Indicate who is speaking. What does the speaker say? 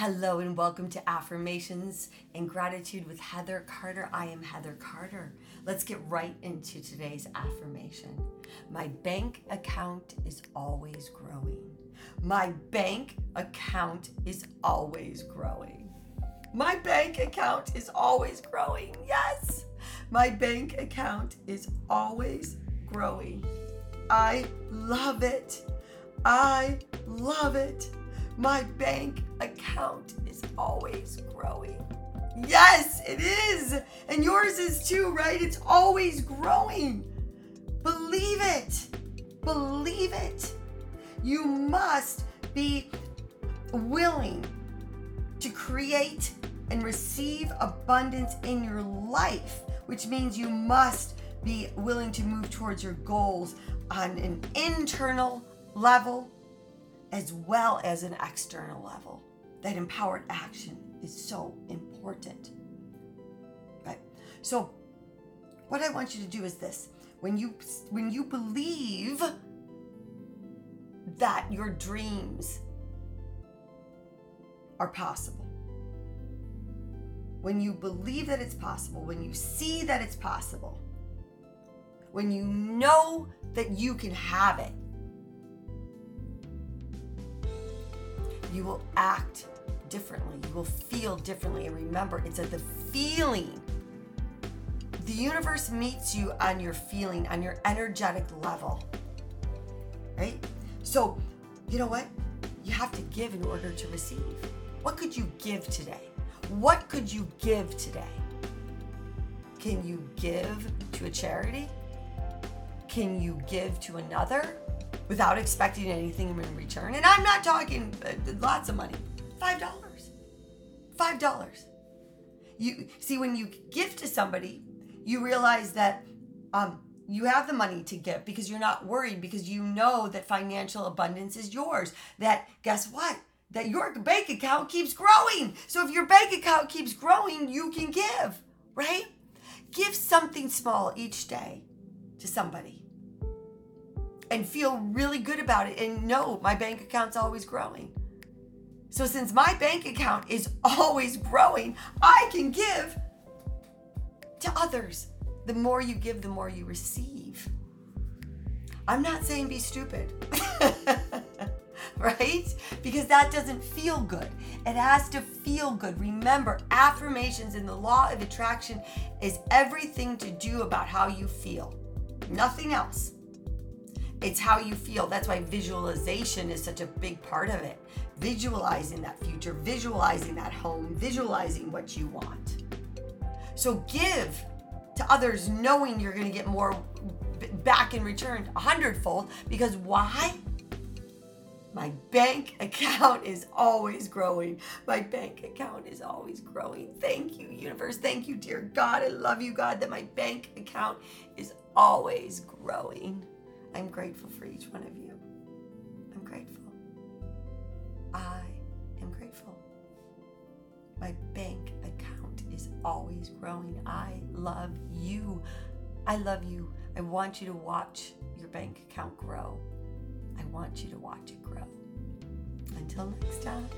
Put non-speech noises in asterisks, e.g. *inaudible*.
Speaker 1: Hello and welcome to Affirmations and Gratitude with Heather Carter. I am Heather Carter. Let's get right into today's affirmation. My bank account is always growing. My bank account is always growing. My bank account is always growing. Yes, my bank account is always growing. I love it. I love it. My bank account is always growing. Yes, it is. And yours is too, right? It's always growing. Believe it. Believe it. You must be willing to create and receive abundance in your life, which means you must be willing to move towards your goals on an internal level as well as an external level. That empowered action is so important. Right? So what I want you to do is this. When you when you believe that your dreams are possible. When you believe that it's possible, when you see that it's possible, when you know that you can have it, you will act differently. You will feel differently. And remember, it's at the feeling. The universe meets you on your feeling, on your energetic level. Right? So, you know what? You have to give in order to receive. What could you give today? What could you give today? Can you give to a charity? Can you give to another? Without expecting anything in return. And I'm not talking uh, lots of money. $5. $5. You see when you give to somebody, you realize that um, you have the money to give because you're not worried because you know that financial abundance is yours. That guess what? That your bank account keeps growing. So if your bank account keeps growing, you can give, right? Give something small each day to somebody and feel really good about it and know my bank account's always growing. So, since my bank account is always growing, I can give to others. The more you give, the more you receive. I'm not saying be stupid, *laughs* right? Because that doesn't feel good. It has to feel good. Remember, affirmations in the law of attraction is everything to do about how you feel, nothing else. It's how you feel. That's why visualization is such a big part of it. Visualizing that future, visualizing that home, visualizing what you want. So give to others knowing you're going to get more back in return a hundredfold because why? My bank account is always growing. My bank account is always growing. Thank you, universe. Thank you, dear God. I love you, God, that my bank account is always growing. I'm grateful for each one of you. I'm grateful. I am grateful. My bank account is always growing. I love you. I love you. I want you to watch your bank account grow. I want you to watch it grow. Until next time.